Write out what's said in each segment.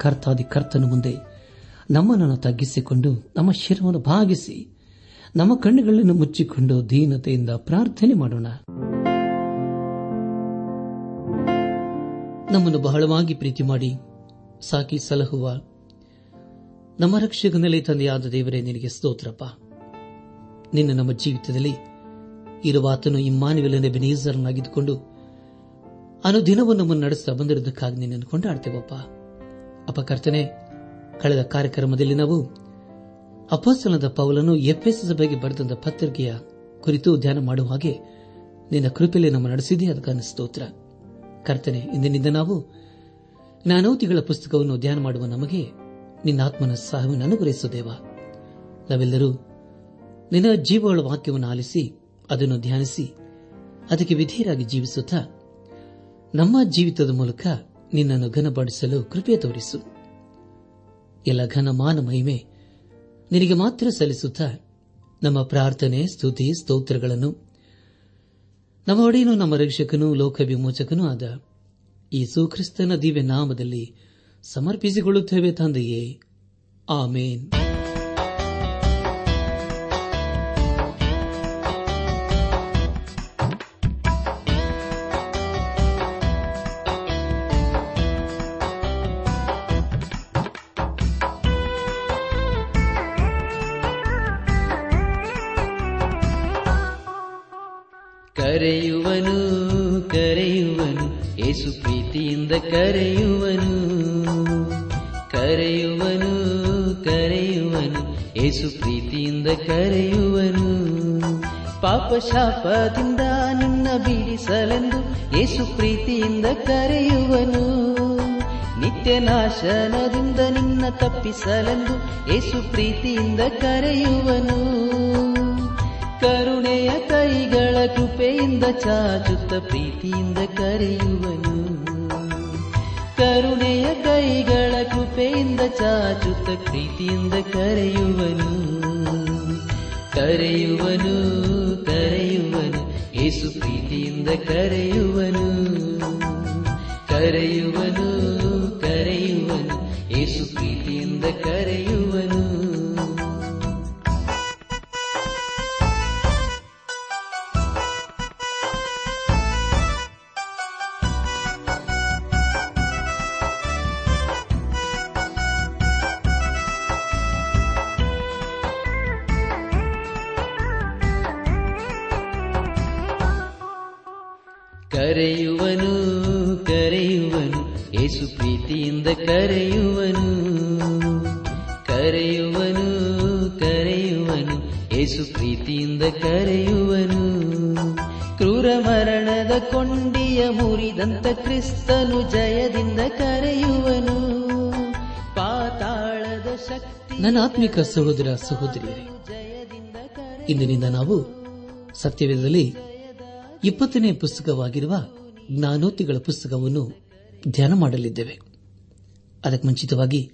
ಕರ್ತಾದಿ ಕರ್ತನ ಮುಂದೆ ನಮ್ಮನ್ನು ತಗ್ಗಿಸಿಕೊಂಡು, ನಮ್ಮ ಶಿರವನ್ನು ಭಾಗಿಸಿ, ನಮ್ಮ ಕಣ್ಣುಗಳನ್ನು ಮುಚ್ಚಿಕೊಂಡು ದೀನತೆಯಿಂದ ಪ್ರಾರ್ಥನೆ ಮಾಡೋಣ. ನಮ್ಮನ್ನು ಬಹಳವಾಗಿ ಪ್ರೀತಿ ಮಾಡಿ, ಸಾಕಿ ಸಲಹುವ ನಮ್ಮ ರಕ್ಷಕನಲ್ಲಿ ತಂದೆಯಾದ ದೇವರೇ, ನಿನಗೆ ಸ್ತೋತ್ರಪ್ಪ. ನಿನ್ನ ನಮ್ಮ ಜೀವಿತದಲ್ಲಿ ಇರುವಾತನು ಇಮ್ಮಾನುವೆಲನೆ ಬೆನೀಸರನಾಗಿದ್ದುಕೊಂಡು ಅನುದಿನವೂ ನಮ್ಮನ್ನು ನಡೆಸ್ತಾ ಬಂದಿರುವುದಕ್ಕಾಗಿ ನಿನ್ನನ್ನು ಕೊಂಡಾಡ್ತೇವಪ್ಪ. ಅಪಕರ್ತನೆ, ಕಳೆದ ಕಾರ್ಯಕ್ರಮದಲ್ಲಿ ನಾವು ಅಪಸ್ತನದ ಪೌಲನ್ನು ಎಫ್ಎಸ್ ಸಭೆಗೆ ಬರೆದಂತ ಪತ್ರಿಕೆಯ ಕುರಿತು ಧ್ಯಾನ ಮಾಡುವ ಹಾಗೆ ನಿನ್ನ ಕೃಪೆಯಲ್ಲಿ ನಮ್ಮ ನಡೆಸಿದೆ, ಅದಕ್ಕೆ ಸ್ತೋತ್ರ. ಕರ್ತನೆ, ಇಂದಿನಿಂದ ನಾವು ಜ್ಞಾನೋತಿಗಳ ಪುಸ್ತಕವನ್ನು ಧ್ಯಾನ ಮಾಡುವ ನಮಗೆ ನಿನ್ನ ಆತ್ಮನ ಸಹಾಯವನ್ನು ಅನುಗ್ರಹಿಸುದೇವ ನಾವೆಲ್ಲರೂ ನಿನ್ನ ಜೀವಗಳ ವಾಕ್ಯವನ್ನು ಆಲಿಸಿ ಅದನ್ನು ಧ್ಯಾನಿಸಿ ಅದಕ್ಕೆ ವಿಧೇಯರಾಗಿ ಜೀವಿಸುತ್ತಾ ನಮ್ಮ ಜೀವಿತದ ಮೂಲಕ ನಿನ್ನನ್ನು ಘನಪಡಿಸಲು ಕೃಪೆ ತೋರಿಸು. ಎಲ್ಲ ಘನಮಾನ ಮಹಿಮೆ ನಿನಗೆ ಮಾತ್ರ ಸಲ್ಲಿಸುತ್ತಾ ನಮ್ಮ ಪ್ರಾರ್ಥನೆ, ಸ್ತುತಿ, ಸ್ತೋತ್ರಗಳನ್ನು ನಮ್ಮ ಒಡೆಯನು, ನಮ್ಮ ರಕ್ಷಕನೂ ಲೋಕ ವಿಮೋಚಕನೂ ಆದ ಈ ಸುಕ್ರಿಸ್ತನ ದಿವ್ಯ ನಾಮದಲ್ಲಿ ಸಮರ್ಪಿಸಿಕೊಳ್ಳುತ್ತೇವೆ ತಂದೆಯೇ. ಆಮೇನ್. ಕರೆಯುವನು ಕರೆಯುವನು, ಏಸು ಪ್ರೀತಿಯಿಂದ ಕರೆಯುವನು. ಕರೆಯುವನು ಕರೆಯುವನು, ಏಸು ಪ್ರೀತಿಯಿಂದ ಕರೆಯುವನು. ಪಾಪ ಶಾಪದಿಂದ ನಿನ್ನ ಬಿಡಿಸಲೆಂದು ಏಸು ಪ್ರೀತಿಯಿಂದ ಕರೆಯುವನು. ನಿತ್ಯ ನಾಶನದಿಂದ ನಿನ್ನ ತಪ್ಪಿಸಲೆಂದು ಏಸು ಪ್ರೀತಿಯಿಂದ ಕರೆಯುವನು. ಕರುಣೆಯ ಕೈಗಳ ಕೃಪೆಯಿಂದ ಚಾಚುತ್ತ ಪ್ರೀತಿಯಿಂದ ಕರೆಯುವನು. ಕರುಣೆಯ ಕೈಗಳ ಕೃಪೆಯಿಂದ ಚಾಚುತ್ತ ಪ್ರೀತಿಯಿಂದ ಕರೆಯುವನು. ಕರೆಯುವನು ಕರೆಯುವನು, ಏಸು ಪ್ರೀತಿಯಿಂದ ಕರೆಯುವನು. ಕರೆಯುವನು ಕರೆಯುವನು, ಏಸು ಪ್ರೀತಿಯಿಂದ ಕರೆಯುವನು. ನನ್ನ ಆತ್ಮಿಕ ಸಹೋದರ ಸಹೋದರಿಯರೇ, ಇಂದಿನಿಂದ ನಾವು ಸತ್ಯವೇದದಲ್ಲಿ ಇಪ್ಪತ್ತನೇ ಪುಸ್ತಕವಾಗಿರುವ ಜ್ಞಾನೋತಿಗಳ ಪುಸ್ತಕವನ್ನು ಧ್ಯಾನ ಮಾಡಲಿದ್ದೇವೆ. ಅದಕ್ಕೆ ಮುಂಚಿತವಾಗಿ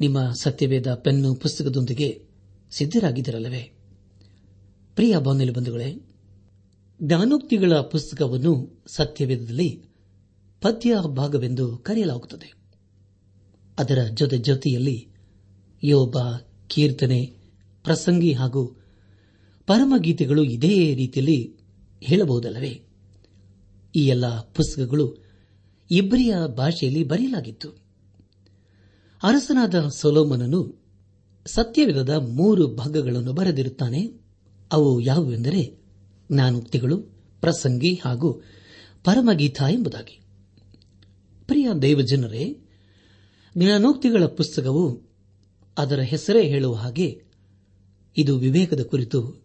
ನಿಮ್ಮ ಸತ್ಯವೇದ ಪೆನ್ನು ಪುಸ್ತಕದೊಂದಿಗೆ ಸಿದ್ದರಾಗಿದ್ದರಲ್ಲವೇ ಪ್ರಿಯ ಬಾಂಧವ್ಯ ಬಂಧುಗಳೇ, ಜ್ಞಾನೋಕ್ತಿಗಳ ಪುಸ್ತಕವನ್ನು ಸತ್ಯವೇದದಲ್ಲಿ ಪದ್ಯ ಭಾಗವೆಂದು ಕರೆಯಲಾಗುತ್ತದೆ. ಅದರ ಜೊತೆ ಜೊತೆಯಲ್ಲಿ ಯೋಬ ಕೀರ್ತನೆ, ಪ್ರಸಂಗಿ ಹಾಗೂ ಪರಮಗೀತೆಗಳು ಇದೇ ರೀತಿಯಲ್ಲಿ ಹೇಳಬಹುದಲ್ಲವೇ? ಈ ಎಲ್ಲ ಪುಸ್ತಕಗಳು ಇಬ್ರಿಯ ಭಾಷೆಯಲ್ಲಿ ಬರೆಯಲಾಗಿತ್ತು. ಅರಸನಾದ ಸೊಲೋಮನನು ಸತ್ಯವಿಧದ ಮೂರು ಭಾಗಗಳನ್ನು ಬರೆದಿರುತ್ತಾನೆ. ಅವು ಯಾವುವೆಂದರೆ ಜ್ಞಾನೋಕ್ತಿಗಳು, ಪ್ರಸಂಗಿ ಹಾಗೂ ಪರಮಗೀತ ಎಂಬುದಾಗಿ. ಪ್ರಿಯ ದೈವಜನರೇ, ಜ್ಞಾನೋಕ್ತಿಗಳ ಪುಸ್ತಕವು ಅದರ ಹೆಸರೇ ಹೇಳುವ ಹಾಗೆ ಇದು ವಿವೇಕದ ಕುರಿತು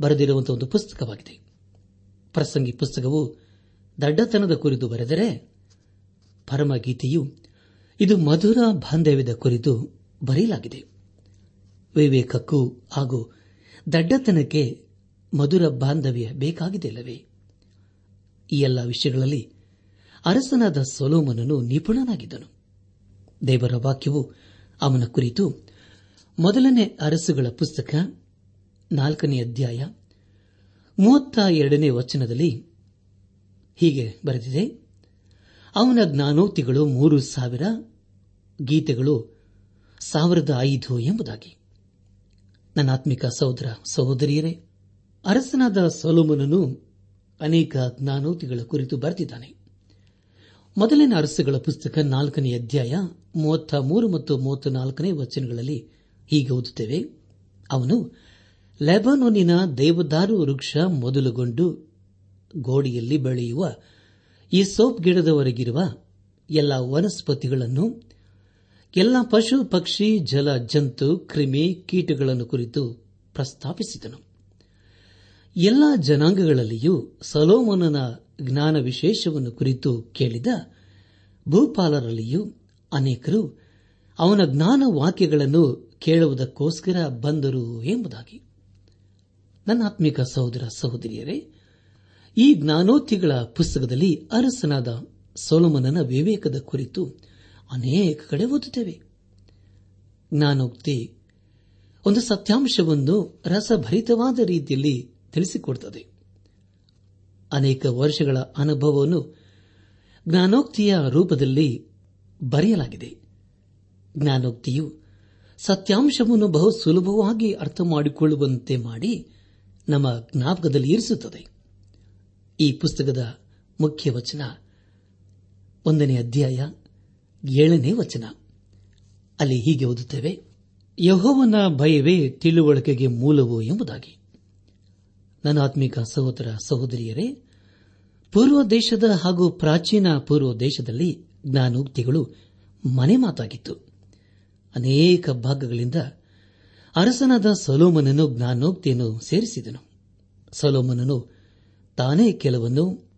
ಬರೆದಿರುವಂತಹ ಒಂದು ಪುಸ್ತಕವಾಗಿದೆ. ಪ್ರಸಂಗಿ ಪುಸ್ತಕವು ದಡ್ಡತನದ ಕುರಿತು ಬರೆದರೆ ಪರಮಗೀತೆಯು ಇದು ಮಧುರ ಬಾಂಧವ್ಯದ ಕುರಿತು ಬರೆಯಲಾಗಿದೆ. ವಿವೇಕಕ್ಕೂ ಹಾಗೂ ದಡ್ಡತನಕ್ಕೆ ಮಧುರ ಬಾಂಧವ್ಯ ಬೇಕಾಗಿದೆಯಲ್ಲವೇ? ಈ ಎಲ್ಲ ವಿಷಯಗಳಲ್ಲಿ ಅರಸನಾದ ಸೊಲೋಮನನು ನಿಪುಣನಾಗಿದ್ದನು. ದೇವರ ವಾಕ್ಯವು ಅವನ ಕುರಿತು ಮೊದಲನೇ ಅರಸುಗಳ ಪುಸ್ತಕ ನಾಲ್ಕನೇ ಅಧ್ಯಾಯ ಮೂವತ್ತ ಎರಡನೇ ವಚನದಲ್ಲಿ ಹೀಗೆ ಬರೆದಿದೆ. ಅವನ ಜ್ಞಾನೋಕ್ತಿಗಳು ಮೂರು ಸಾವಿರ, ಗೀತೆಗಳು ಸಾವಿರದ ಐದು ಎಂಬುದಾಗಿ. ನನ್ನಾತ್ಮಿಕ ಸಹೋದರ ಸಹೋದರಿಯರೇ, ಅರಸನಾದ ಸೋಲೋಮನನು ಅನೇಕ ಜ್ಞಾನೋತಿಗಳ ಕುರಿತು ಬರೆದಿದ್ದಾನೆ. ಮೊದಲನೇ ಅರಸುಗಳ ಪುಸ್ತಕ ನಾಲ್ಕನೇ ಅಧ್ಯಾಯ, ಮೂವತ್ತ ಮೂರು ಮತ್ತು ಮೂವತ್ತ ನಾಲ್ಕನೇ ವಚನಗಳಲ್ಲಿ ಹೀಗೆ ಓದುತ್ತೇವೆ. ಅವನು, ಲೆಬನೋನಿನ ದೇವದಾರು ವೃಕ್ಷ ಮೊದಲುಗೊಂಡು ಗೋಡಿಯಲ್ಲಿ ಬೆಳೆಯುವ ಈ ಸೋಪ್ ಗಿಡದವರೆಗಿರುವ ಎಲ್ಲ ವನಸ್ಪತಿಗಳನ್ನು, ಎಲ್ಲ ಪಶು, ಪಕ್ಷಿ, ಜಲ, ಜಂತು, ಕ್ರಿಮಿ, ಕೀಟಗಳನ್ನು ಕುರಿತು ಪ್ರಸ್ತಾಪಿಸಿದನು. ಎಲ್ಲ ಜನಾಂಗಗಳಲ್ಲಿಯೂ ಸಲೋಮನನ ಜ್ಞಾನ ವಿಶೇಷವನ್ನು ಕುರಿತು ಕೇಳಿದ ಭೂಪಾಲರಲ್ಲಿಯೂ ಅನೇಕರು ಅವನ ಜ್ಞಾನ ವಾಕ್ಯಗಳನ್ನು ಕೇಳುವುದಕ್ಕೋಸ್ಕರ ಬಂದರು ಎಂಬುದಾಗಿ. ನನ್ನ ಆತ್ಮಿಕ ಸಹೋದರ ಸಹೋದರಿಯರೇ, ಈ ಜ್ಞಾನೋತಿಗಳ ಪುಸ್ತಕದಲ್ಲಿ ಅರಸನಾದ ಸೋಲಮನನ ವಿವೇಕದ ಕುರಿತು ಅನೇಕ ಕಡೆ ಓದುತ್ತೇವೆ. ಜ್ಞಾನೋಕ್ತಿ ಒಂದು ಸತ್ಯಾಂಶವನ್ನು ರಸಭರಿತವಾದ ರೀತಿಯಲ್ಲಿ ತಿಳಿಸಿಕೊಡುತ್ತದೆ. ಅನೇಕ ವರ್ಷಗಳ ಅನುಭವವನ್ನು ಜ್ಞಾನೋಕ್ತಿಯ ರೂಪದಲ್ಲಿ ಬರೆಯಲಾಗಿದೆ. ಜ್ಞಾನೋಕ್ತಿಯು ಸತ್ಯಾಂಶವನ್ನು ಬಹು ಸುಲಭವಾಗಿ ಅರ್ಥ ಮಾಡಿಕೊಳ್ಳುವಂತೆ ಮಾಡಿ ನಮ್ಮ ಜ್ಞಾಪಕದಲ್ಲಿ ಇರಿಸುತ್ತದೆ. ಈ ಪುಸ್ತಕದ ಮುಖ್ಯ ವಚನ ಒಂದನೇ ಅಧ್ಯಾಯ ಏಳನೇ ವಚನ. ಅಲ್ಲಿ ಹೀಗೆ ಓದುತ್ತೇವೆ, ಯಹೋವನ ಭಯವೇ ತಿಳುವಳಿಕೆಗೆ ಮೂಲವು ಎಂಬುದಾಗಿ. ನನ್ನ ಆತ್ಮಿಕ ಸಹೋದರ ಸಹೋದರಿಯರೇ, ಪೂರ್ವ ದೇಶದ ಹಾಗೂ ಪ್ರಾಚೀನ ಪೂರ್ವ ದೇಶದಲ್ಲಿ ಜ್ಞಾನೋಕ್ತಿಗಳು ಮನೆ ಮಾತಾಗಿತ್ತು. ಅನೇಕ ಭಾಗಗಳಿಂದ ಅರಸನಾದ ಸೊಲೋಮನನು ಜ್ಞಾನೋಕ್ತಿಯನ್ನು ಸೇರಿಸಿದನು. ಸೊಲೋಮನನು ತಾನೇ ಕೆಲವನ್ನು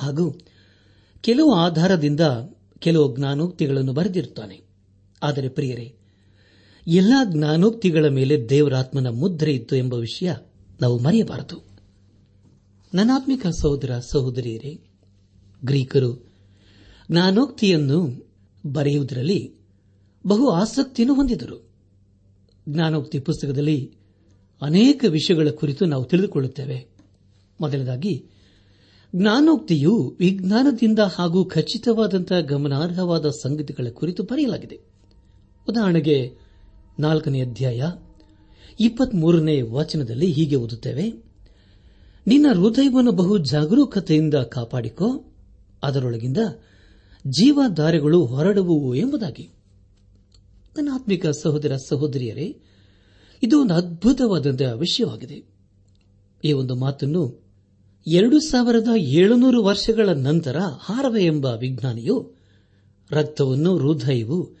ಹಾಗೂ ಕೆಲವು ಆಧಾರದಿಂದ ಕೆಲವು ಜ್ಞಾನೋಕ್ತಿಗಳನ್ನು ಬರೆದಿರುತ್ತಾನೆ. ಆದರೆ ಪ್ರಿಯರೇ, ಎಲ್ಲಾ ಜ್ಞಾನೋಕ್ತಿಗಳ ಮೇಲೆ ದೇವರಾತ್ಮನ ಮುದ್ರೆ ಇತ್ತು ಎಂಬ ವಿಷಯ ನಾವು ಮರೆಯಬಾರದು. ನನಾತ್ಮಿಕ ಸಹೋದರ ಸಹೋದರಿಯರೇ, ಗ್ರೀಕರು, ಜ್ಞಾನೋಕ್ತಿಯನ್ನು ಬರೆಯುವುದರಲ್ಲಿ ಬಹು ಆಸಕ್ತಿಯನ್ನು ಹೊಂದಿದರು ಜ್ಞಾನೋಕ್ತಿ ಪುಸ್ತಕದಲ್ಲಿ ಅನೇಕ ವಿಷಯಗಳ ಕುರಿತು ನಾವು ತಿಳಿದುಕೊಳ್ಳುತ್ತೇವೆ. ಮೊದಲದಾಗಿ ಜ್ಞಾನೋಕ್ತಿಯು ವಿಜ್ಞಾನದಿಂದ ಹಾಗೂ ಖಚಿತವಾದಂತಹ ಗಮನಾರ್ಹವಾದ ಸಂಗತಿಗಳ ಕುರಿತು ಬರೆಯಲಾಗಿದೆ. ಉದಾಹರಣೆಗೆ, ನಾಲ್ಕನೇ ಅಧ್ಯಾಯ, ಇಪ್ಪತ್ಮೂರನೇ ವಚನದಲ್ಲಿ ಹೀಗೆ ಓದುತ್ತೇವೆ ನಿನ್ನ ಹೃದಯವನ್ನು ಬಹು ಜಾಗರೂಕತೆಯಿಂದ ಕಾಪಾಡಿಕೋ. ಅದರೊಳಗಿಂದ ಜೀವಧಾರೆಗಳು ಹೊರಡುವುವು ಎಂಬುದಾಗಿ. ನನ್ನ ಆತ್ಮಿಕ ಸಹೋದರ ಸಹೋದರಿಯರೇ, ಇದು ಒಂದು ಅದ್ಭುತವಾದಂತಹ ವಿಷಯವಾಗಿದೆ. ಈ ಒಂದು ಮಾತನ್ನು ಎರಡು ಸಾವಿರದ ಏಳುನೂರು ವರ್ಷಗಳ ನಂತರ ಹಾರವೆ ಎಂಬ ವಿಜ್ಞಾನಿಯು, ರಕ್ತವನ್ನು, ಹೃದಯವು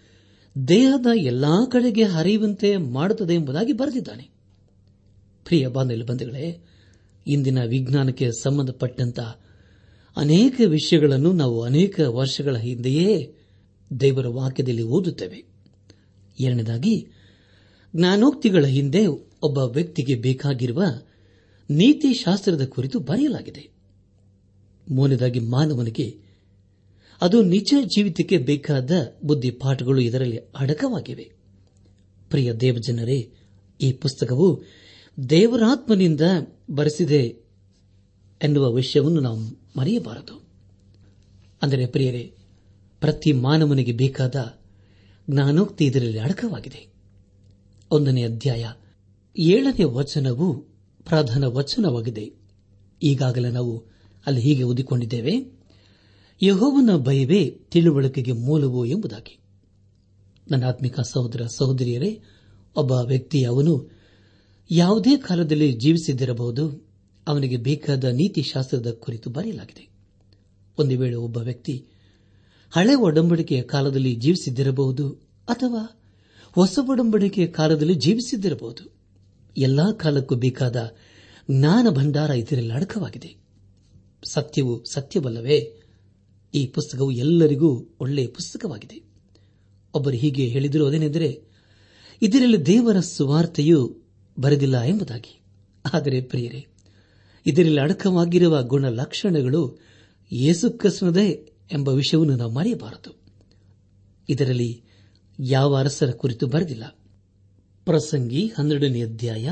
ದೇಹದ ಎಲ್ಲಾ ಕಡೆಗೆ ಹರಿಯುವಂತೆ ಮಾಡುತ್ತದೆ ಎಂಬುದಾಗಿ ಬರೆದಿದ್ದಾನೆ. ಪ್ರಿಯ ಬಾಂಧವ್ಯ ಬಂಧುಗಳೇ ಇಂದಿನ ವಿಜ್ಞಾನಕ್ಕೆ ಸಂಬಂಧಪಟ್ಟಂತ ಅನೇಕ ವಿಷಯಗಳನ್ನು ನಾವು ಅನೇಕ ವರ್ಷಗಳ ಹಿಂದೆಯೇ ದೇವರ ವಾಕ್ಯದಲ್ಲಿ ಓದುತ್ತೇವೆ. ಎರಡನೇದಾಗಿ, ಜ್ಞಾನೋಕ್ತಿಗಳ ಹಿಂದೆ ಒಬ್ಬ ವ್ಯಕ್ತಿಗೆ ಬೇಕಾಗಿರುವ ನೀತಿಶಾಸ್ತ್ರದ ಕುರಿತು ಬರೆಯಲಾಗಿದೆ. ಮೂರನೇದಾಗಿ, ಮಾನವನಿಗೆ ಅದು ನಿಜ ಜೀವಿತಕ್ಕೆ ಬೇಕಾದ ಬುದ್ಧಿಪಾಠಗಳು ಇದರಲ್ಲಿ ಅಡಕವಾಗಿವೆ. ಪ್ರಿಯ ದೇವಜನರೇ, ಈ ಪುಸ್ತಕವು ದೇವರಾತ್ಮನಿಂದ ಬರೆಸಿದೆ ಎನ್ನುವ ವಿಷಯವನ್ನು ನಾವು ಮರೆಯಬಾರದು. ಅಂದರೆ ಪ್ರಿಯರೇ, ಪ್ರತಿ ಮಾನವನಿಗೆ ಬೇಕಾದ ಜ್ಞಾನೋಕ್ತಿ ಇದರಲ್ಲಿ ಅಡಕವಾಗಿದೆ. ಒಂದನೇ ಅಧ್ಯಾಯ ಏಳನೇ ವಚನವು ಪ್ರಧಾನ ವಚನವಾಗಿದೆ. ಈಗಾಗಲೇ ನಾವು ಅಲ್ಲಿ ಹೀಗೆ ಓದಿಕೊಂಡಿದ್ದೇವೆ, ಯಹೋವನ ಭಯವೇ ತಿಳುವಳಿಕೆಗೆ ಮೂಲವು ಎಂಬುದಾಗಿ. ನನ್ನ ಆತ್ಮಿಕ ಸಹೋದರ ಸಹೋದರಿಯರೇ, ಒಬ್ಬ ವ್ಯಕ್ತಿ ಅವನು ಯಾವುದೇ ಕಾಲದಲ್ಲಿ ಜೀವಿಸಿದ್ದಿರಬಹುದು. ಅವನಿಗೆ ಬೇಕಾದ ನೀತಿಶಾಸ್ತ್ರದ ಕುರಿತು ಬರೆಯಲಾಗಿದೆ. ಒಂದು ವೇಳೆ ಒಬ್ಬ ವ್ಯಕ್ತಿ ಹಳೆ ಒಡಂಬಡಿಕೆಯ ಕಾಲದಲ್ಲಿ ಜೀವಿಸಿದ್ದಿರಬಹುದು ಅಥವಾ ಹೊಸ ಒಡಂಬಡಿಕೆಯ ಕಾಲದಲ್ಲಿ ಜೀವಿಸಿದ್ದಿರಬಹುದು. ಎಲ್ಲಾ ಕಾಲಕ್ಕೂ ಬೇಕಾದ ಜ್ಞಾನ ಭಂಡಾರ ಇದರಲ್ಲಿ ಅಡಕವಾಗಿದೆ. ಸತ್ಯವು ಸತ್ಯವಲ್ಲವೇ? ಈ ಪುಸ್ತಕವು ಎಲ್ಲರಿಗೂ ಒಳ್ಳೆಯ ಪುಸ್ತಕವಾಗಿದೆ. ಒಬ್ಬರು ಹೀಗೆ ಹೇಳಿದರು ಅದೇನೆಂದರೆ, ಇದರಲ್ಲಿ ದೇವರ ಸುವಾರ್ತೆಯು ಬರೆದಿಲ್ಲ ಎಂಬುದಾಗಿ. ಆದರೆ ಪ್ರಿಯರೇ, ಇದರಲ್ಲಿ ಅಡಕವಾಗಿರುವ ಗುಣಲಕ್ಷಣಗಳು ಯೇಸುಕ್ರಿಸ್ತನದೇ ಎಂಬ ವಿಷಯವನ್ನು ನಾವು ಮರೆಯಬಾರದು. ಇದರಲ್ಲಿ ಯಾವ ಅರಸರ ಕುರಿತು ಬರೆದಿಲ್ಲ. ಪ್ರಸಂಗಿ ಹನ್ನೆರಡನೇ ಅಧ್ಯಾಯ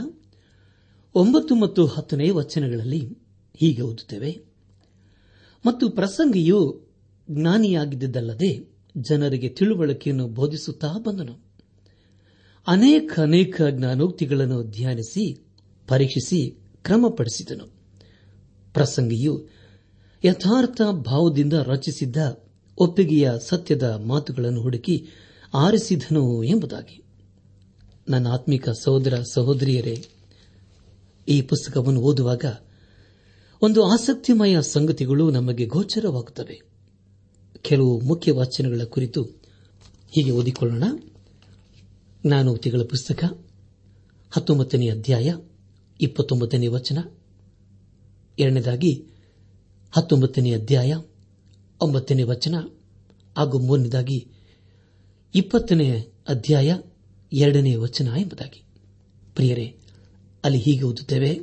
ಒಂಬತ್ತು ಮತ್ತು ಹತ್ತನೇ ವಚನಗಳಲ್ಲಿ ಹೀಗೆ ಓದುತ್ತೇವೆ. ಮತ್ತು ಪ್ರಸಂಗಿಯು ಜ್ಞಾನಿಯಾಗಿದ್ದಲ್ಲದೆ ಜನರಿಗೆ ತಿಳುವಳಿಕೆಯನ್ನು ಬೋಧಿಸುತ್ತಾ ಬಂದನು. ಅನೇಕ ಅನೇಕ ಜ್ಞಾನೋಕ್ತಿಗಳನ್ನು ಧ್ಯಾನಿಸಿ, ಪರೀಕ್ಷಿಸಿ, ಕ್ರಮಪಡಿಸಿದನು. ಪ್ರಸಂಗಿಯು ಯಥಾರ್ಥ ಭಾವದಿಂದ ರಚಿಸಿದ್ದ ಒಪ್ಪಿಗೆಯ ಸತ್ಯದ ಮಾತುಗಳನ್ನು ಹುಡುಕಿ ಆರಿಸಿದನು ಎಂಬುದಾಗಿ. ನನ್ನ ಆತ್ಮಿಕ ಸಹೋದರ, ಸಹೋದರಿಯರೇ, ಈ ಪುಸ್ತಕವನ್ನು ಓದುವಾಗ ಒಂದು ಆಸಕ್ತಿಮಯ ಸಂಗತಿಗಳು ನಮಗೆ ಗೋಚರವಾಗುತ್ತವೆ. ಕೆಲವು ಮುಖ್ಯ ವಾಚನಗಳ ಕುರಿತು ಹೀಗೆ ಓದಿಕೊಳ್ಳೋಣ. ಜ್ಞಾನೋಕ್ತಿಗಳ ಪುಸ್ತಕ, ಹತ್ತೊಂಬತ್ತನೇ ಅಧ್ಯಾಯ, ಇಪ್ಪತ್ತೊಂಬತ್ತನೇ ವಚನ, ಎರಡನೇದಾಗಿ ಹತ್ತೊಂಬತ್ತನೇ ಅಧ್ಯಾಯ, ಒಂಬತ್ತನೇ ವಚನ, ಹಾಗೂ ಮೂರನೇದಾಗಿ ಇಪ್ಪತ್ತನೇ ಅಧ್ಯಾಯ, ಎರಡನೇ ವಚನ ಎಂಬುದಾಗಿ. ಪ್ರಿಯರೇ, ಅಲ್ಲಿ ಹೀಗೆ ಓದುತ್ತೇವೆ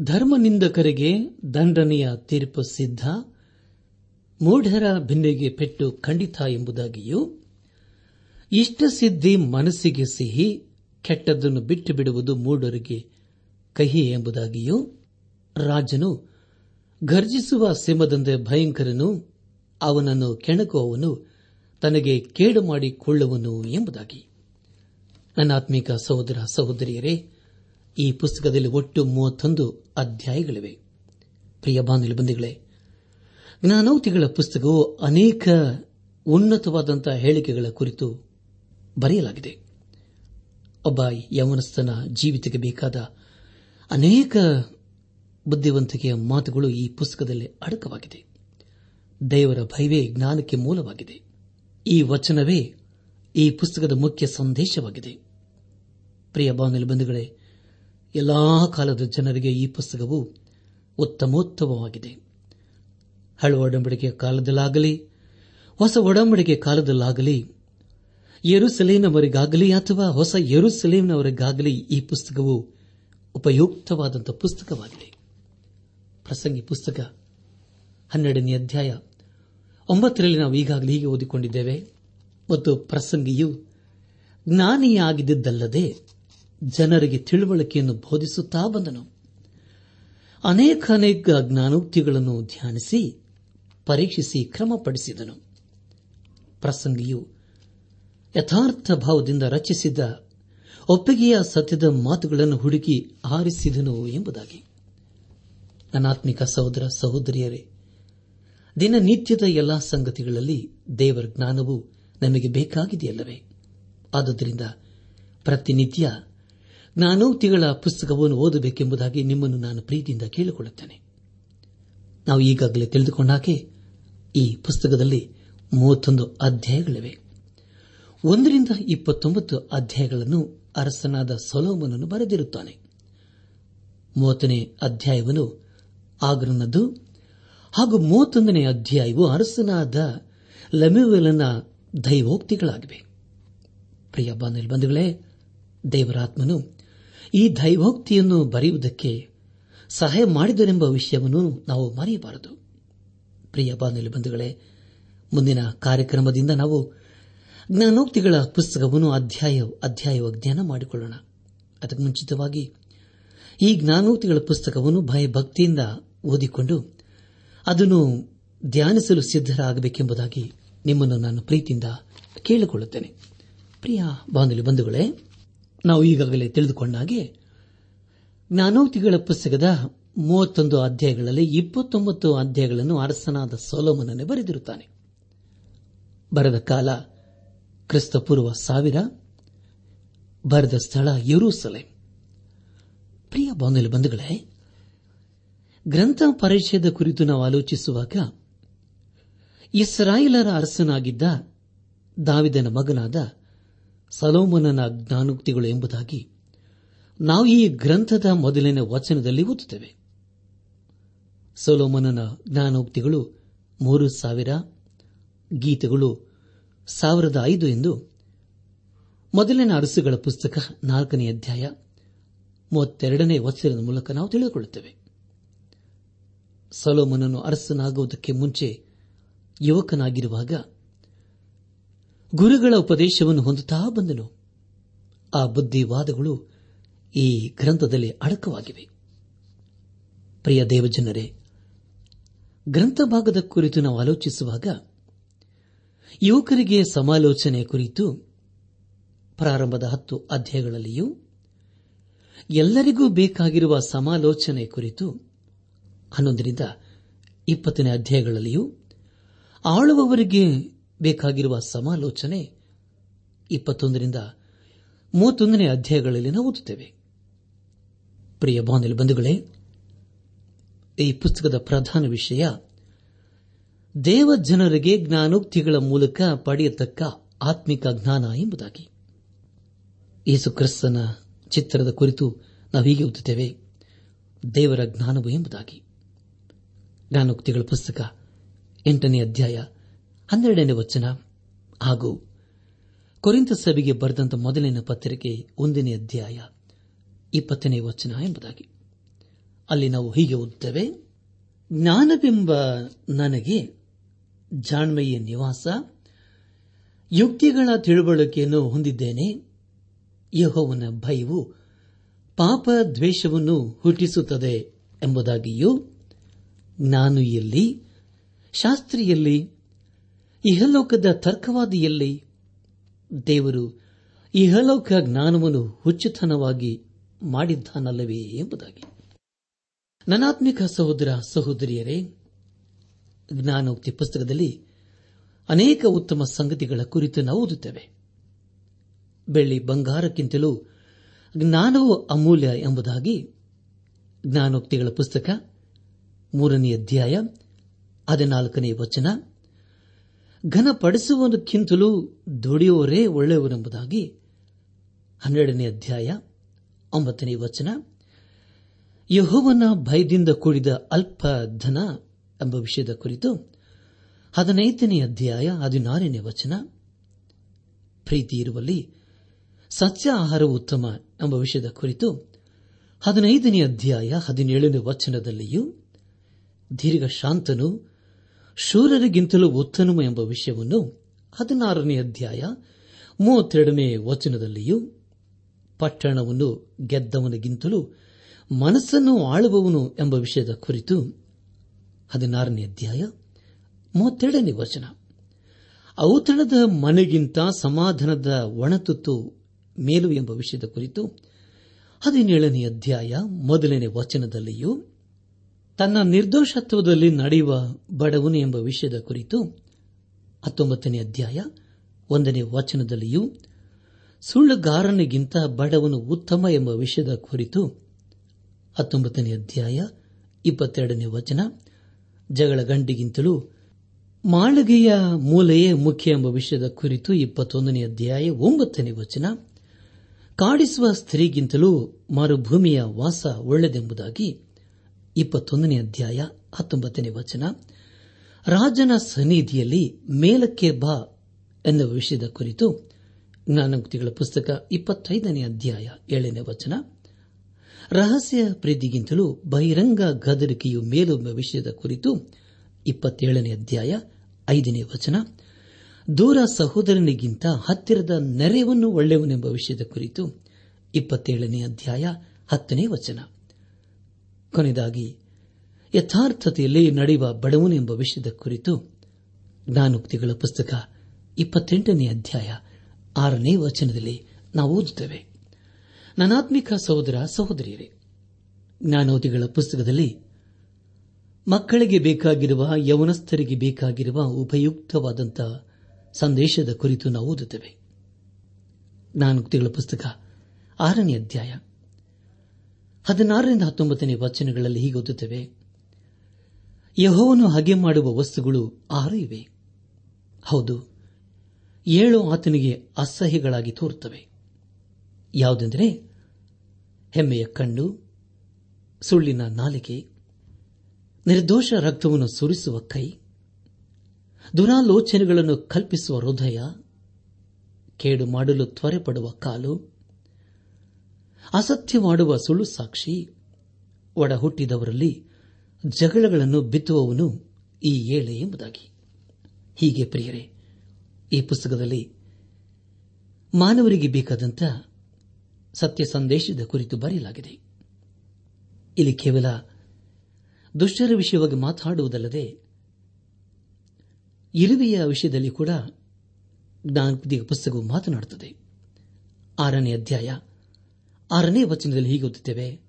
ಧರ್ಮನಿಂದಕರಿಗೆ ದಂಡನೆಯ ತೀರ್ಪು ಸಿದ್ಧ, ಮೂಢರ ಭಿನ್ನೆಗೆ ಪೆಟ್ಟು ಖಂಡಿತ ಎಂಬುದಾಗಿಯೂ ಇಷ್ಟಸಿದ್ಧಿ ಮನಸ್ಸಿಗೆ ಸಿಹಿ, ಕೆಟ್ಟದ್ದನ್ನು ಬಿಟ್ಟು ಬಿಡುವುದು ಮೂಢರಿಗೆ ಕಹಿ ಎಂಬುದಾಗಿಯೂ ರಾಜನು ಘರ್ಜಿಸುವ ಸಿಂಹದಂತೆ ಭಯಂಕರನು, ಅವನನ್ನು ಕೆಣಕುವವನು, ತನಗೆ ಕೇಡು ಮಾಡಿಕೊಳ್ಳುವನು ಎಂಬುದಾಗಿ. ನನ್ನಾತ್ಮೀಕ ಸಹೋದರ ಸಹೋದರಿಯರೇ, ಈ ಪುಸ್ತಕದಲ್ಲಿ ಒಟ್ಟು ಮೂವತ್ತೊಂದು ಅಧ್ಯಾಯಗಳಿವೆ. ಪ್ರಿಯ ಬಾಂಧವೇ ಜ್ಞಾನೌತಿಗಳ ಪುಸ್ತಕವು ಅನೇಕ ಉನ್ನತವಾದಂತಹ ಹೇಳಿಕೆಗಳ ಕುರಿತು ಬರೆಯಲಾಗಿದೆ. ಒಬ್ಬ ಯವನಸ್ಥನ ಜೀವಿತಕ್ಕೆ ಬೇಕಾದ ಅನೇಕ ಬುದ್ಧಿವಂತಿಕೆಯ ಮಾತುಗಳು ಈ ಪುಸ್ತಕದಲ್ಲಿ ಅಡಕವಾಗಿದೆ. ದೇವರ ಭಯವೇ ಜ್ಞಾನಕ್ಕೆ ಮೂಲವಾಗಿದೆ. ಈ ವಚನವೇ ಈ ಪುಸ್ತಕದ ಮುಖ್ಯ ಸಂದೇಶವಾಗಿದೆ. ಪ್ರಿಯ ಬಾನುಲಿ ಬಂಧುಗಳೇ, ಎಲ್ಲಾ ಕಾಲದ ಜನರಿಗೆ ಈ ಪುಸ್ತಕವು ಉತ್ತಮೋತ್ತಮವಾಗಿದೆ. ಹಳು ಒಡಂಬಡಿಕೆಯ ಕಾಲದಲ್ಲಾಗಲಿ, ಹೊಸ ಒಡಂಬಡಿಕೆ ಕಾಲದಲ್ಲಾಗಲಿ ಯರುಸಲೇನವರಿಗಾಗಲಿ ಅಥವಾ ಹೊಸ ಯರುಸಲೇಮ್ನವರಿಗಾಗಲಿ ಈ ಪುಸ್ತಕವು ಉಪಯುಕ್ತವಾದಂಥ ಪುಸ್ತಕವಾಗಿದೆ. ಪ್ರಸಂಗಿ ಪುಸ್ತಕ ಹನ್ನೆರಡನೇ ಅಧ್ಯಾಯ ಒಂಬತ್ತರಲ್ಲಿ ನಾವು ಈಗಾಗಲೇ ಹೀಗೆ ಓದಿಕೊಂಡಿದ್ದೇವೆ. ಮತ್ತು ಪ್ರಸಂಗಿಯು ಜ್ಞಾನಿಯಾಗಿದ್ದಲ್ಲದೆ ಜನರಿಗೆ ತಿಳುವಳಿಕೆಯನ್ನು ಬೋಧಿಸುತ್ತಾ ಬಂದನು. ಅನೇಕ ಅನೇಕ ಜ್ಞಾನೋಕ್ತಿಗಳನ್ನು ಧ್ಯಾನಿಸಿ ಪರೀಕ್ಷಿಸಿ ಕ್ರಮಪಡಿಸಿದನು. ಪ್ರಸಂಗಿಯು ಯಥಾರ್ಥ ಭಾವದಿಂದ ರಚಿಸಿದ್ದ ಒಪ್ಪಿಗೆಯ ಸತ್ಯದ ಮಾತುಗಳನ್ನು ಹುಡುಕಿ ಆರಿಸಿದನು ಎಂಬುದಾಗಿ. ನನಾತ್ಮಿಕ ಸಹೋದರ ಸಹೋದರಿಯರೇ ದಿನನಿತ್ಯದ ಎಲ್ಲಾ ಸಂಗತಿಗಳಲ್ಲಿ ದೇವರ ಜ್ಞಾನವು ನಮಗೆ ಬೇಕಾಗಿದೆಯಲ್ಲವೇ? ಆದುದರಿಂದ ಪ್ರತಿನಿತ್ಯ ಜ್ಞಾನೋಕ್ತಿಗಳ ಪುಸ್ತಕವನ್ನು ಓದಬೇಕೆಂಬುದಾಗಿ ನಿಮ್ಮನ್ನು ನಾನು ಪ್ರೀತಿಯಿಂದ ಕೇಳಿಕೊಳ್ಳುತ್ತೇನೆ. ನಾವು ಈಗಾಗಲೇ ತಿಳಿದುಕೊಂಡಾಕೆ ಈ ಪುಸ್ತಕದಲ್ಲಿ ಮೂವತ್ತೊಂದು ಅಧ್ಯಾಯಗಳಿವೆ. ಒಂದರಿಂದ ಇಪ್ಪತ್ತೊಂಬತ್ತು ಅಧ್ಯಾಯಗಳನ್ನು ಅರಸನಾದ ಸೊಲೋಮನನ್ನು ಬರೆದಿರುತ್ತಾನೆ. ಮೂವತ್ತನೇ ಅಧ್ಯಾಯವನ್ನು ಆಗ್ರನದ್ದು, ಹಾಗೂ ಮೂವತ್ತೊಂದನೇ ಅಧ್ಯಾಯವು ಅರಸನಾದ ಲಮ್ಯುವೆಲನ ದೈವೋಕ್ತಿಗಳಾಗಿವೆ. ಪ್ರಿಯ ಬಂಧುಗಳೇ, ದೇವರಾತ್ಮನು ಈ ದೈವೋಕ್ತಿಯನ್ನು ಬರೆಯುವುದಕ್ಕೆ ಸಹಾಯ ಮಾಡಿದರೆಂಬ ವಿಷಯವನ್ನು ನಾವು ಮರೆಯಬಾರದು. ಪ್ರಿಯ ಬಾಂಧವ ಬಂಧುಗಳೇ, ಮುಂದಿನ ಕಾರ್ಯಕ್ರಮದಿಂದ ನಾವು ಜ್ಞಾನೋಕ್ತಿಗಳ ಪುಸ್ತಕವನ್ನು ಅಧ್ಯಾಯ ಅಧ್ಯಾಯ ಜ್ಞಾನ ಮಾಡಿಕೊಳ್ಳೋಣ. ಅದಕ್ಕೆ ಮುಂಚಿತವಾಗಿ ಈ ಜ್ಞಾನೋಕ್ತಿಗಳ ಪುಸ್ತಕವನ್ನು ಭಯಭಕ್ತಿಯಿಂದ ಓದಿಕೊಂಡು ಅದನ್ನು ಧ್ಯಾನಿಸಲು ಸಿದ್ದರಾಗಬೇಕೆಂಬುದಾಗಿ ನಿಮ್ಮನ್ನು ನಾನು ಪ್ರೀತಿಯಿಂದ ಕೇಳಿಕೊಳ್ಳುತ್ತೇನೆ. ಪ್ರಿಯ ಬಾಂಧವ್ಯ ಬಂಧುಗಳೇ, ನಾವು ಈಗಾಗಲೇ ತಿಳಿದುಕೊಂಡ ಹಾಗೆ ಜ್ಞಾನೋಕ್ತಿಗಳ ಪುಸ್ತಕದ ಮೂವತ್ತೊಂದು ಅಧ್ಯಾಯಗಳಲ್ಲಿ ಇಪ್ಪತ್ತೊಂಬತ್ತು ಅಧ್ಯಾಯಗಳನ್ನು ಅರಸನಾದ ಸೋಲೋಮನನ್ನೇ ಬರೆದಿರುತ್ತಾನೆ. ಬರೆದ ಕಾಲ ಕ್ರಿಸ್ತಪೂರ್ವ ಸಾವಿರ ಬರೆದ ಸ್ಥಳ ಯರೂಸಲೆ ಪ್ರಿಯ ಬಾಂಧವ್ಯ ಬಂಧುಗಳೇ, ಗ್ರಂಥ ಪರಿಚಯದ ಕುರಿತು ನಾವು ಆಲೋಚಿಸುವಾಗ ಇಸ್ರಾಯೇಲರ ಅರಸನಾಗಿದ್ದ ದಾವಿದನ ಮಗನಾದ ಸಲೋಮನನ ಜ್ಞಾನೋಕ್ತಿಗಳು ಎಂಬುದಾಗಿ ನಾವು ಈ ಗ್ರಂಥದ ಮೊದಲನೇ ವಚನದಲ್ಲಿ ಓದುತ್ತೇವೆ. ಸೊಲೋಮನನ ಜ್ಞಾನೋಕ್ತಿಗಳು ಮೂರು ಸಾವಿರ ಗೀತೆಗಳು ಸಾವಿರದ ಐದು ಎಂದು ಮೊದಲಿನ ಅರಸುಗಳ ಪುಸ್ತಕ ನಾಲ್ಕನೇ ಅಧ್ಯಾಯ ಮೂವತ್ತೆರಡನೇ ವಚನದ ಮೂಲಕ ನಾವು ತಿಳಿದುಕೊಳ್ಳುತ್ತೇವೆ. ಸಲೋಮನನ್ನು ಅರಸನಾಗುವುದಕ್ಕೆ ಮುಂಚೆ ಯುವಕನಾಗಿರುವಾಗ ಗುರುಗಳ ಉಪದೇಶವನ್ನು ಹೊಂದುತ್ತಾ ಬಂದನು. ಆ ಬುದ್ಧಿವಾದಗಳು ಈ ಗ್ರಂಥದಲ್ಲಿ ಅಡಕವಾಗಿವೆ. ಪ್ರಿಯ ದೇವಜನರೇ ಗ್ರಂಥ ಭಾಗದ ಕುರಿತು ನಾವು ಆಲೋಚಿಸುವಾಗ ಯುವಕರಿಗೆ ಸಮಾಲೋಚನೆ ಕುರಿತು ಪ್ರಾರಂಭದ ಹತ್ತು ಅಧ್ಯಾಯಗಳಲ್ಲಿಯೂ ಎಲ್ಲರಿಗೂ ಬೇಕಾಗಿರುವ ಸಮಾಲೋಚನೆ ಕುರಿತು ಹನ್ನೊಂದರಿಂದ ಇಪ್ಪತ್ತನೇ ಅಧ್ಯಾಯಗಳಲ್ಲಿಯೂ ಆಳುವವರಿಗೆ ಬೇಕಾಗಿರುವ ಸಮಾಲೋಚನೆ ಇಪ್ಪತ್ತೊಂದರಿಂದ ಮೂವತ್ತೊಂದನೇ ಅಧ್ಯಾಯಗಳಲ್ಲಿ ನಾವು ಓದುತ್ತೇವೆ. ಪ್ರಿಯ ಬಾಂಧವ್ಯ ಬಂಧುಗಳೇ, ಈ ಪುಸ್ತಕದ ಪ್ರಧಾನ ವಿಷಯ ದೇವ ಜನರಿಗೆ ಜ್ಞಾನೋಕ್ತಿಗಳ ಮೂಲಕ ಪಡೆಯತಕ್ಕ ಆತ್ಮಿಕ ಜ್ಞಾನ ಎಂಬುದಾಗಿ. ಯೇಸು ಕ್ರಿಸ್ತನ ಚಿತ್ರದ ಕುರಿತು ನಾವು ಹೀಗೆ ಓದುತ್ತೇವೆ. ದೇವರ ಜ್ಞಾನವು ಎಂಬುದಾಗಿ. ಜ್ಞಾನೋಕ್ತಿಗಳ ಪುಸ್ತಕ ಎಂಟನೇ ಅಧ್ಯಾಯ ಹನ್ನೆರಡನೇ ವಚನ. ಹಾಗೂ ಕೊರಿಂತ ಸಭೆಗೆ ಬರೆದಂತ ಮೊದಲಿನ ಪತ್ರಿಕೆ ಒಂದನೇ ಅಧ್ಯಾಯ ಇಪ್ಪತ್ತನೇ ವಚನ ಎಂಬುದಾಗಿ. ಅಲ್ಲಿ ನಾವು ಹೀಗೆ ಓದುತ್ತೇವೆ. ಜ್ಞಾನವೆಂಬ ನನಗೆ ಜಾಣ್ಮೆಯ ನಿವಾಸ. ಯುಕ್ತಿಗಳ ತಿಳುವಳಿಕೆಯನ್ನು ಹೊಂದಿದ್ದೇನೆ. ಯಹೋವನ ಭಯವು ಪಾಪ ದ್ವೇಷವನ್ನು ಹುಟ್ಟಿಸುತ್ತದೆ ಎಂಬುದಾಗಿಯೂ ನಾನು ಎಲ್ಲಿ ಶಾಸ್ತ್ರಿಯಲ್ಲಿ, ಇಹಲೋಕದ ತರ್ಕವಾದಿಯಲ್ಲಿ, ದೇವರು ಇಹಲೋಕ ಜ್ಞಾನವನ್ನು ಹುಚ್ಚುತನವಾಗಿ ಮಾಡಿದ್ದಾನಲ್ಲವೇ ಎಂಬುದಾಗಿ. ನನಾತ್ಮಿಕ ಸಹೋದರ ಸಹೋದರಿಯರೇ ಜ್ಞಾನೋಕ್ತಿ ಪುಸ್ತಕದಲ್ಲಿ ಅನೇಕ ಉತ್ತಮ ಸಂಗತಿಗಳ ಕುರಿತು ನಾವು ಓದುತ್ತೇವೆ. ಬೆಳ್ಳಿ ಬಂಗಾರಕ್ಕಿಂತಲೂ ಜ್ಞಾನವು ಅಮೂಲ್ಯ ಎಂಬುದಾಗಿ ಜ್ಞಾನೋಕ್ತಿಗಳ ಪುಸ್ತಕ ಮೂರನೇ ಅಧ್ಯಾಯ ಹದಿನಾಲ್ಕನೇ ವಚನ ಘನಪಡಿಸುವುದಕ್ಕಿಂತಲೂ ದುಡಿಯುವರೇ ಒಳ್ಳೆಯವರೆಂಬುದಾಗಿ ಹನ್ನೆರಡನೇ ಅಧ್ಯಾಯ ಒಂಬತ್ತನೇ ವಚನ, ಯಹೋವನ ಭಯದಿಂದ ಕೂಡಿದ ಅಲ್ಪ ಧನ ಎಂಬ ವಿಷಯದ ಕುರಿತು ಹದಿನೈದನೇ ಅಧ್ಯಾಯ ಹದಿನಾರನೇ ವಚನ. ಪ್ರೀತಿ ಇರುವಲ್ಲಿ ಸಸ್ಯ ಆಹಾರವು ಉತ್ತಮ ಎಂಬ ವಿಷಯದ ಕುರಿತು ಹದಿನೈದನೇ ಅಧ್ಯಾಯ ಹದಿನೇಳನೇ ವಚನದಲ್ಲಿಯೂ ದೀರ್ಘ ಶಾಂತನು ಶೂರರಿಗಿಂತಲೂ ಉತ್ತಮ ಎಂಬ ವಿಷಯವನ್ನು ಹದಿನಾರನೇ ಅಧ್ಯಾಯ ಮೂವತ್ತೆರಡನೇ ವಚನದಲ್ಲಿಯೂ ಪಟ್ಟಣವನ್ನು ಗೆದ್ದವನಿಗಿಂತಲೂ ಮನಸ್ಸನ್ನು ಆಳುವವನು ಎಂಬ ವಿಷಯದ ಕುರಿತು ಹದಿನಾರನೇ ಅಧ್ಯಾಯ ಮೂವತ್ತೆರಡನೇ ವಚನ. ಔತಣದ ಮನೆಗಿಂತ ಸಮಾಧಾನದ ಒಣತುತ್ತು ಮೇಲು ಎಂಬ ವಿಷಯದ ಕುರಿತು ಹದಿನೇಳನೇ ಅಧ್ಯಾಯ ಮೊದಲನೇ ವಚನದಲ್ಲಿಯೂ ತನ್ನ ನಿರ್ದೋಷತ್ವದಲ್ಲಿ ನಡೆಯುವ ಬಡವನು ಎಂಬ ವಿಷಯದ ಕುರಿತು ಹತ್ತೊಂಬತ್ತನೇ ಅಧ್ಯಾಯ ಒಂದನೇ ವಚನದಲ್ಲಿಯೂ ಸುಳ್ಳುಗಾರನಿಗಿಂತ ಬಡವನು ಉತ್ತಮ ಎಂಬ ವಿಷಯದ ಕುರಿತು ಹತ್ತೊಂಬತ್ತನೇ ಅಧ್ಯಾಯ ಇಪ್ಪತ್ತೆರಡನೇ ವಚನ ಜಗಳ ಗಂಡಿಗಿಂತಲೂ ಮಾಳಿಗೆಯ ಮೂಲೆಯೇ ಮುಖ್ಯ ಎಂಬ ವಿಷಯದ ಕುರಿತು ಇಪ್ಪತ್ತೊಂದನೇ ಅಧ್ಯಾಯ ಒಂಬತ್ತನೇ ವಚನ, ಕಾಡಿಸುವ ಸ್ತ್ರೀಗಿಂತಲೂ ಮರುಭೂಮಿಯ ವಾಸ ಒಳ್ಳೆದೆಂಬುದಾಗಿ ಇಪ್ಪತ್ತೊಂದನೇ ಅಧ್ಯಾಯ ಹತ್ತೊಂಬತ್ತನೇ ವಚನ, ರಾಜನ ಸನ್ನಿಧಿಯಲ್ಲಿ ಮೇಲಕ್ಕೆ ಬಾ ಎನ್ನುವ ವಿಷಯದ ಕುರಿತು ಜ್ಞಾನಮುಕ್ತಿಗಳ ಪುಸ್ತಕ ಇಪ್ಪತ್ತೈದನೇ ಅಧ್ಯಾಯ ಏಳನೇ ವಚನ ರಹಸ್ಯ ಪ್ರೀತಿಗಿಂತಲೂ ಬಹಿರಂಗ ಗದರಿಕೆಯು ಮೇಲು ಎಂಬ ವಿಷಯದ ಕುರಿತು ಇಪ್ಪತ್ತೇಳನೇ ಅಧ್ಯಾಯ ಐದನೇ ವಚನ. ದೂರ ಸಹೋದರನಿಗಿಂತ ಹತ್ತಿರದ ನೆರೆಯವನ್ನು ಒಳ್ಳೆಯವನೆಂಬ ವಿಷಯದ ಕುರಿತು ಇಪ್ಪತ್ತೇಳನೇ ಅಧ್ಯಾಯ ಹತ್ತನೇ ವಚನ. ಕೊನೆಯದಾಗಿ, ಯಥಾರ್ಥತೆಯಲ್ಲಿ ನಡೆಯುವ ಬಡವನು ಎಂಬ ವಿಷಯದ ಕುರಿತು ಜ್ಞಾನೋಕ್ತಿಗಳ ಪುಸ್ತಕ ಇಪ್ಪತ್ತೆಂಟನೇ ಅಧ್ಯಾಯ ಆರನೇ ವಚನದಲ್ಲಿ ನಾವು ಓದುತ್ತೇವೆ. ನನಾತ್ಮಿಕ ಸಹೋದರ ಸಹೋದರಿಯರೇ, ಜ್ಞಾನೋದಿಗಳ ಪುಸ್ತಕದಲ್ಲಿ ಮಕ್ಕಳಿಗೆ ಬೇಕಾಗಿರುವ, ಯವನಸ್ಥರಿಗೆ ಬೇಕಾಗಿರುವ ಉಪಯುಕ್ತವಾದಂತಹ ಸಂದೇಶದ ಕುರಿತು ನಾವು ಓದುತ್ತೇವೆ. ಜ್ಞಾನೋಕ್ತಿಗಳ ಪುಸ್ತಕ, ಆರನೇ ಅಧ್ಯಾಯ. ಹದಿನಾರರಿಂದ ಹತ್ತೊಂಬತ್ತನೇ ವಚನಗಳಲ್ಲಿ ಹೀಗೆ ಓದುತ್ತೇವೆ. ಯಹೋವನ್ನು ಹಗೆ ಮಾಡುವ ವಸ್ತುಗಳು ಆರು ಇವೆ. ಹೌದು, ಏಳು ಆತನಿಗೆ ಅಸಹ್ಯಗಳಾಗಿ ತೋರುತ್ತವೆ. ಯಾವುದೆಂದರೆ ಹೆಮ್ಮೆಯ ಕಣ್ಣು, ಸುಳ್ಳಿನ ನಾಲಿಗೆ, ನಿರ್ದೋಷ ರಕ್ತವನ್ನು ಸುರಿಸುವ ಕೈ, ದುರಾಲೋಚನೆಗಳನ್ನು ಕಲ್ಪಿಸುವ ಹೃದಯ, ಕೇಡು ಮಾಡಲು ತ್ವರೆಪಡುವ ಕಾಲು, ಅಸತ್ಯ ಮಾಡುವ ಸುಳ್ಳು ಸಾಕ್ಷಿ ಒಡ ಹುಟ್ಟಿದವರಲ್ಲಿ ಜಗಳಗಳನ್ನು ಬಿತ್ತುವವನು ಈ ಏಳೆ ಎಂಬುದಾಗಿ. ಹೀಗೆ ಪ್ರಿಯರೇ, ಈ ಪುಸ್ತಕದಲ್ಲಿ ಮಾನವರಿಗೆ ಬೇಕಾದಂತ ಸತ್ಯ ಸಂದೇಶದ ಕುರಿತು ಬರೆಯಲಾಗಿದೆ. ಇಲ್ಲಿ ಕೇವಲ ದುಷ್ಟರ ವಿಷಯವಾಗಿ ಮಾತಾಡುವುದಲ್ಲದೆ ಇರುವೆಯ ವಿಷಯದಲ್ಲಿ ಕೂಡ ಜ್ಞಾನಪದಿಯ ಪುಸ್ತಕವು ಮಾತನಾಡುತ್ತದೆ. ಆರನೇ ಅಧ್ಯಾಯ, ಆರನೇ ವಚನದಲ್ಲಿ ಹೀಗೆ ಓದುತ್ತೇವೆ,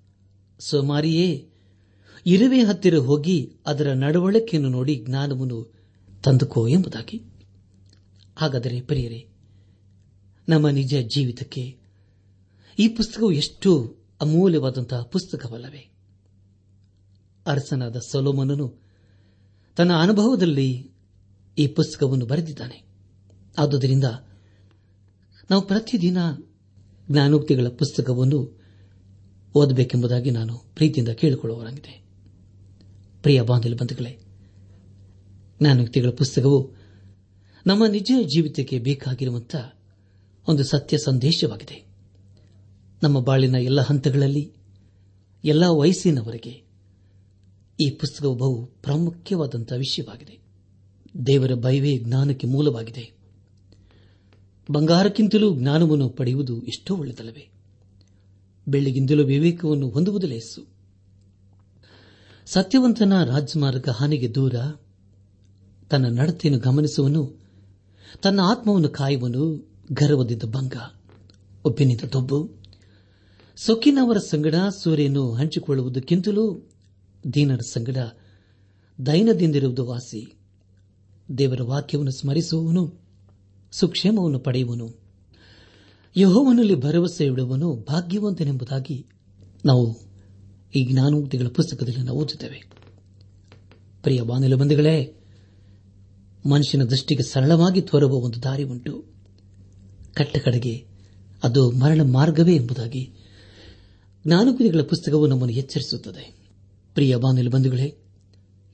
ಸೋಮಾರಿಯೇ, ಇರುವೆ ಹತ್ತಿರ ಹೋಗಿ ಅದರ ನಡವಳಿಕೆಯನ್ನು ನೋಡಿ ಜ್ಞಾನವನ್ನು ತಂದುಕೋ ಎಂಬುದಾಗಿ. ಹಾಗಾದರೆ ಪ್ರಿಯರೇ, ನಮ್ಮ ನಿಜ ಜೀವಿತಕ್ಕೆ ಈ ಪುಸ್ತಕವು ಎಷ್ಟು ಅಮೂಲ್ಯವಾದಂತಹ ಪುಸ್ತಕವಲ್ಲವೇ? ಅರಸನಾದ ಸೊಲೋಮನನು ತನ್ನ ಅನುಭವದಲ್ಲಿ ಈ ಪುಸ್ತಕವನ್ನು ಬರೆದಿದ್ದಾನೆ. ಆದುದರಿಂದ ನಾವು ಪ್ರತಿದಿನ ಜ್ಞಾನೋಕ್ತಿಗಳ ಪುಸ್ತಕವನ್ನು ಓದಬೇಕೆಂಬುದಾಗಿ ನಾನು ಪ್ರೀತಿಯಿಂದ ಕೇಳಿಕೊಳ್ಳುವರಾಗಿದೆ ಪ್ರಿಯ ಬಾಂಧವ್ಯ ಬಂಧುಗಳೇ, ಜ್ಞಾನೋಕ್ತಿಗಳ ಪುಸ್ತಕವು ನಮ್ಮ ನಿಜ ಜೀವಿತಕ್ಕೆ ಬೇಕಾಗಿರುವಂತಹ ಒಂದು ಸತ್ಯ ಸಂದೇಶವಾಗಿದೆ. ನಮ್ಮ ಬಾಳಿನ ಎಲ್ಲ ಹಂತಗಳಲ್ಲಿ, ಎಲ್ಲ ವಯಸ್ಸಿನವರೆಗೆ ಈ ಪುಸ್ತಕವು ಬಹು ಪ್ರಾಮುಖ್ಯವಾದಂತಹ ವಿಷಯವಾಗಿದೆ. ದೇವರ ಭಯವೇ ಜ್ಞಾನಕ್ಕೆ ಮೂಲವಾಗಿದೆ. ಬಂಗಾರಕ್ಕಿಂತಲೂ ಜ್ಞಾನವನ್ನು ಪಡೆಯುವುದು ಎಷ್ಟೋ ಒಳ್ಳೆಯದಲ್ಲವೇ? ಬೆಳ್ಳಿಗಿಂತಲೂ ವಿವೇಕವನ್ನು ಹೊಂದುವುದು ಲೇಸು. ಸತ್ಯವಂತನ ರಾಜಮಾರ್ಗ ಹಾನಿಗೆ ದೂರ, ತನ್ನ ನಡತೆಯನ್ನು ಗಮನಿಸುವನು, ತನ್ನ ಆತ್ಮವನ್ನು ಕಾಯುವನು ಗರ್ವದಿದ್ದ ಭಂಗ ಒಪ್ಪಿನಿಂದ ದೊಬ್ಬು. ಸೊಕ್ಕಿನವರ ಸಂಗಡ ಸೂರ್ಯನು ಹಂಚಿಕೊಳ್ಳುವುದಕ್ಕಿಂತಲೂ ದೀನರ ಸಂಗಡ ದೈನದಿಂದಿರುವುದು ವಾಸಿ. ದೇವರ ವಾಕ್ಯವನ್ನು ಸ್ಮರಿಸುವವನು, ಸುಕ್ಷೇಮವನ್ನು ಪಡೆಯುವನು. ಯಹೋವನಲ್ಲಿ ಭರವಸೆ ಇಡುವನು ಭಾಗ್ಯವಂತನೆಂಬುದಾಗಿ ನಾವು ಈ ಜ್ಞಾನೋಕ್ತಿಗಳ ಪುಸ್ತಕದಲ್ಲಿ ನಾವು ಓದುತ್ತೇವೆ. ಪ್ರಿಯ ಬಾನಿಲ ಬಂಧುಗಳೇ, ಮನುಷ್ಯನ ದೃಷ್ಟಿಗೆ ಸರಳವಾಗಿ ತೋರುವ ಒಂದು ದಾರಿ ಉಂಟು. ಕಟ್ಟಕಡೆಗೆ ಅದು ಮರಣ ಮಾರ್ಗವೇ ಎಂಬುದಾಗಿ ಜ್ಞಾನೋಕ್ತಿಗಳ ಪುಸ್ತಕವು ನಮ್ಮನ್ನು ಎಚ್ಚರಿಸುತ್ತದೆ. ಪ್ರಿಯ ಬಾನಿಲ ಬಂಧುಗಳೇ,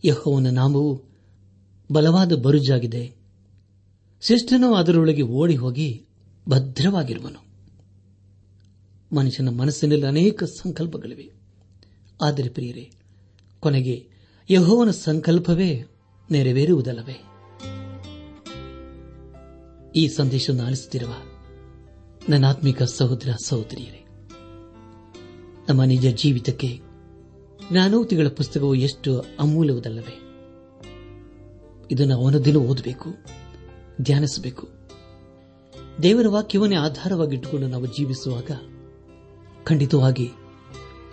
ಯಹೋವನ ನಾಮವು ಬಲವಾದ ಬರುಜಾಗಿದೆ. ಶಿಷ್ಟನು ಅದರೊಳಗೆ ಓಡಿ ಹೋಗಿ ಭದ್ರವಾಗಿರುವನು. ಮನುಷ್ಯನ ಮನಸ್ಸಿನಲ್ಲಿ ಅನೇಕ ಸಂಕಲ್ಪಗಳಿವೆ. ಆದರೆ ಪ್ರಿಯರೇ, ಕೊನೆಗೆ ಯಹೋವನ ಸಂಕಲ್ಪವೇ ನೆರವೇರುವುದಲ್ಲವೇ? ಈ ಸಂದೇಶವನ್ನು ಆಲಿಸುತ್ತಿರುವ ನನ್ನಾತ್ಮಿಕ ಸಹೋದರ ಸಹೋದರಿಯರೇ ನಮ್ಮ ನಿಜ ಜೀವಿತಕ್ಕೆ ಜ್ಞಾನೋತಿಗಳ ಪುಸ್ತಕವು ಎಷ್ಟು ಅಮೂಲ್ಯವುದಲ್ಲವೇ? ಇದನ್ನು ಅವನ ದಿನ ಓದಬೇಕು, ಧ್ಯಾನಿಸಬೇಕು. ದೇವರ ವಾಕ್ಯವನ್ನೇ ಆಧಾರವಾಗಿಟ್ಟುಕೊಂಡು ನಾವು ಜೀವಿಸುವಾಗ ಖಂಡಿತವಾಗಿ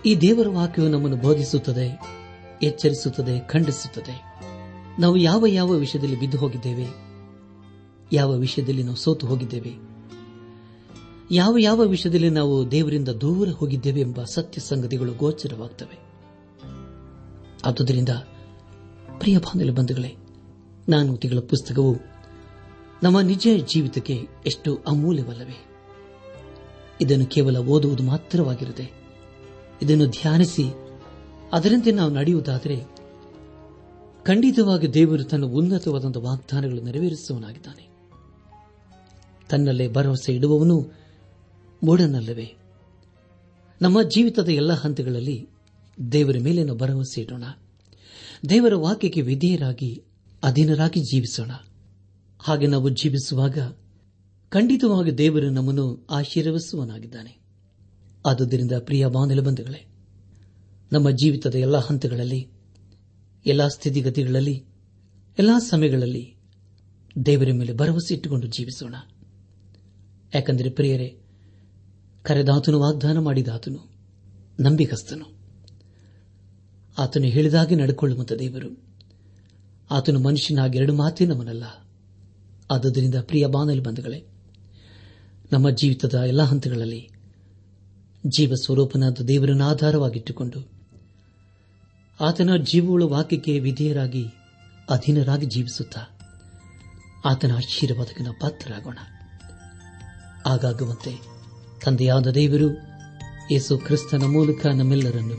ಈ ದೇವರ ವಾಕ್ಯವು ನಮ್ಮನ್ನು ಬೋಧಿಸುತ್ತದೆ, ಎಚ್ಚರಿಸುತ್ತದೆ, ಖಂಡಿಸುತ್ತದೆ. ನಾವು ಯಾವ ಯಾವ ವಿಷಯದಲ್ಲಿ ಬಿದ್ದು ಹೋಗಿದ್ದೇವೆ, ಯಾವ ವಿಷಯದಲ್ಲಿ ನಾವು ಸೋತು ಹೋಗಿದ್ದೇವೆ ಯಾವ ಯಾವ ವಿಷಯದಲ್ಲಿ ನಾವು ದೇವರಿಂದ ದೂರ ಹೋಗಿದ್ದೇವೆ ಎಂಬ ಸತ್ಯ ಸಂಗತಿಗಳು ಗೋಚರವಾಗುತ್ತವೆ ಆದುದರಿಂದ ಪ್ರಿಯ ಬಾಂಧವ್ಯ ಬಂಧುಗಳೇ, ನಾನು ತಿಂಗಳ ಪುಸ್ತಕವು ನಮ್ಮ ನಿಜ ಜೀವಿತಕ್ಕೆ ಎಷ್ಟು ಅಮೂಲ್ಯವಲ್ಲವೇ. ಇದನ್ನು ಕೇವಲ ಓದುವುದು ಮಾತ್ರವಾಗಿರದೆ, ಇದನ್ನು ಧ್ಯಾನಿಸಿ, ಅದರಂತೆ ನಾವು ನಡೆಯುವುದಾದರೆ, ಖಂಡಿತವಾಗಿ ದೇವರು ತನ್ನ ಉನ್ನತವಾದಂತಹ ವಾಗ್ದಾನಗಳು ನೆರವೇರಿಸುವನಾಗಿದ್ದಾನೆ ತನ್ನಲ್ಲೇ ಭರವಸೆ ಇಡುವವನು ಮೂಢನಲ್ಲವೇ? ನಮ್ಮ ಜೀವಿತದ ಎಲ್ಲ ಹಂತಗಳಲ್ಲಿ ದೇವರ ಮೇಲೆ ನಾವು ಭರವಸೆ ಇಡೋಣ. ದೇವರ ವಾಕ್ಯಕ್ಕೆ ವಿಧೇಯರಾಗಿ, ಅಧೀನರಾಗಿ ಜೀವಿಸೋಣ. ಹಾಗೆ ನಾವು ಜೀವಿಸುವಾಗ ಖಂಡಿತವಾಗಿ ದೇವರು ನಮ್ಮನ್ನು ಆಶೀರ್ವಸುವನಾಗಿದ್ದಾನೆ ಆದುದರಿಂದ ಪ್ರಿಯ ಬಂಧುಗಳೇ, ನಮ್ಮ ಜೀವಿತದ ಎಲ್ಲ ಹಂತಗಳಲ್ಲಿ, ಎಲ್ಲ ಸ್ಥಿತಿಗತಿಗಳಲ್ಲಿ, ಎಲ್ಲಾ ಸಮಯಗಳಲ್ಲಿ ದೇವರ ಮೇಲೆ ಭರವಸೆ ಇಟ್ಟುಕೊಂಡು ಜೀವಿಸೋಣ. ಯಾಕಂದರೆ ಪ್ರಿಯರೇ ಕರೆದಾತನು, ವಾಗ್ದಾನ ಮಾಡಿದಾತನು ನಂಬಿಕಸ್ತನು ಆತನು ಹೇಳಿದಾಗೆ ನಡೆಕೊಳ್ಳುವಂತ ದೇವರು. ಆತನು ಮನುಷ್ಯನಾಗಿ ಎರಡು ಮಾತೇ ನಮ್ಮನಲ್ಲ. ಆದುದರಿಂದ ಪ್ರಿಯ ಬಾನಲಿ ಬಂಧುಗಳೇ, ನಮ್ಮ ಜೀವಿತದ ಎಲ್ಲ ಹಂತಗಳಲ್ಲಿ ಜೀವ ಸ್ವರೂಪನಾದ ದೇವರನ್ನು ಆಧಾರವಾಗಿಟ್ಟುಕೊಂಡು ಆತನ ಜೀವವುಳ ವಾಕ್ಯಕ್ಕೆ ವಿಧೇಯರಾಗಿ ಅಧೀನರಾಗಿ ಜೀವಿಸುತ್ತಾ ಆತನ ಆಶೀರ್ವಾದಕ್ಕೆ ನಾವು ಪಾತ್ರರಾಗೋಣ. ಆಗಾಗುವಂತೆ ತಂದೆಯಾದ ದೇವರು ಯೇಸು ಕ್ರಿಸ್ತನ ಮೂಲಕ ನಮ್ಮೆಲ್ಲರನ್ನು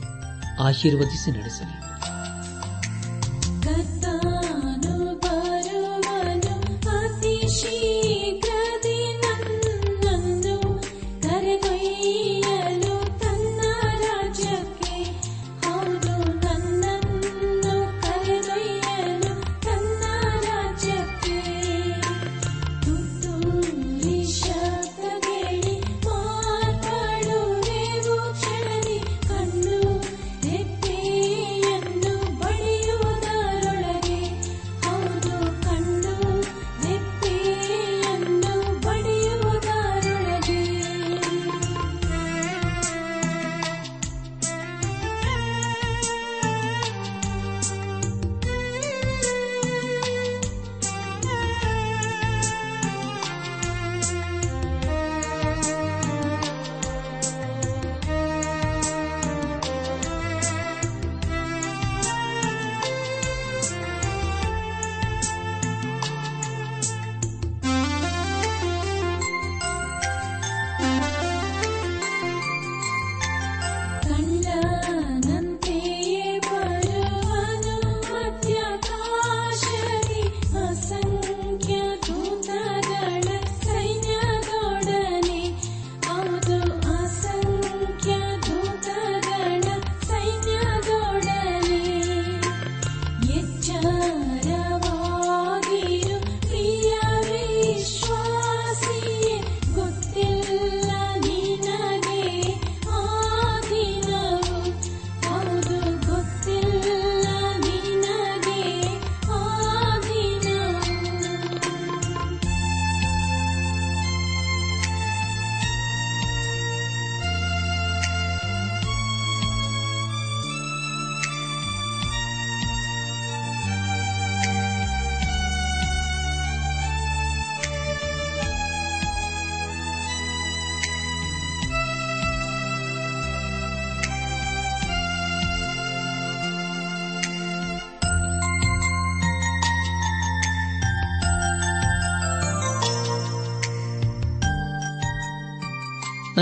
ಆಶೀರ್ವದಿಸಿ ನಡೆಸಲಿ.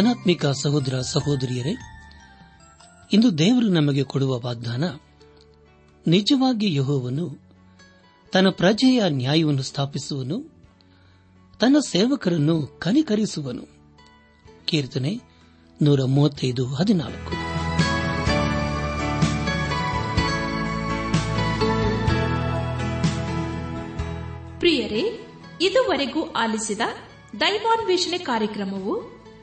ನನಾತ್ಮಿಕ ಸಹೋದರ ಸಹೋದರಿಯರೇ, ಇಂದು ದೇವರು ನಮಗೆ ಕೊಡುವ ವಾಗ್ದಾನ, ನಿಜವಾಗಿ ಯಹೋವನು ತನ್ನ ಪ್ರಜೆಯ ನ್ಯಾಯವನ್ನು ಸ್ಥಾಪಿಸುವನು, ತನ್ನ ಸೇವಕರನ್ನು ಕನಿಕರಿಸುವನು. ಕೀರ್ತನೆ ನೂರ ಮೂವತ್ತೈದು, ಹದಿನಾಲ್ಕು. ಪ್ರಿಯರೇ, ಇದುವರೆಗೂ ಆಲಿಸಿದ ದೈವಾನ್ವೇಷಣೆ ಕಾರ್ಯಕ್ರಮವು